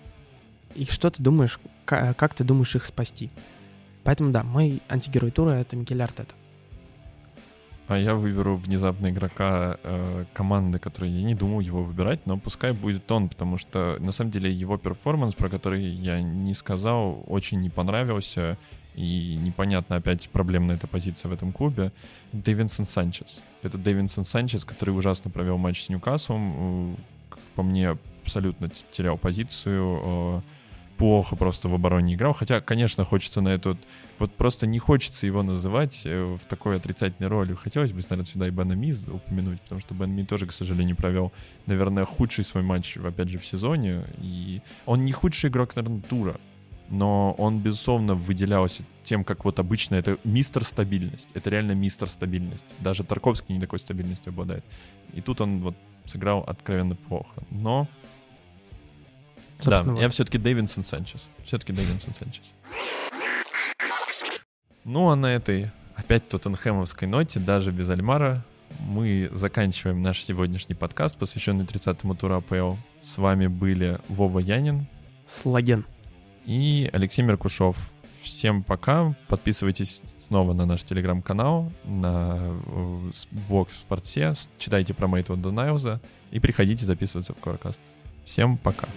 И что ты думаешь, как, как ты думаешь их спасти? Поэтому да, мой антигерой тура — это Микель Артета. А я выберу внезапно игрока э, команды, который я не думал его выбирать, но пускай будет он, потому что на самом деле его перформанс, про который я не сказал, очень не понравился. и непонятно опять проблемная эта позиция в этом клубе, Дэвинсон Санчес. Это Дэвинсон Санчес, который ужасно провел матч с Ньюкаслом, э, по мне абсолютно терял позицию, э, плохо просто в обороне играл. Хотя, конечно, хочется на эту... Вот просто не хочется его называть э, в такой отрицательной роли. Хотелось бы, наверное, сюда и Бена Миз упомянуть, потому что Бен Ми тоже, к сожалению, провел, наверное, худший свой матч, опять же, в сезоне. И он не худший игрок, наверное, тура но он, безусловно, выделялся тем, как вот обычно это мистер стабильность. Это реально мистер стабильность. Даже Тарковский не такой стабильностью обладает. И тут он вот сыграл откровенно плохо. Но... Да, я все-таки Дэвинсон Санчес. Все-таки Дэвинсон Санчес. Ну, а на этой опять тоттенхэмовской ноте, даже без Альмара, мы заканчиваем наш сегодняшний подкаст, посвященный 30-му туру АПЛ. С вами были Вова Янин. Слаген и Алексей Меркушев. Всем пока. Подписывайтесь снова на наш телеграм-канал, на э, блог в Спортсе, читайте про Мейтона Донайлза и приходите записываться в Коркаст. Всем пока.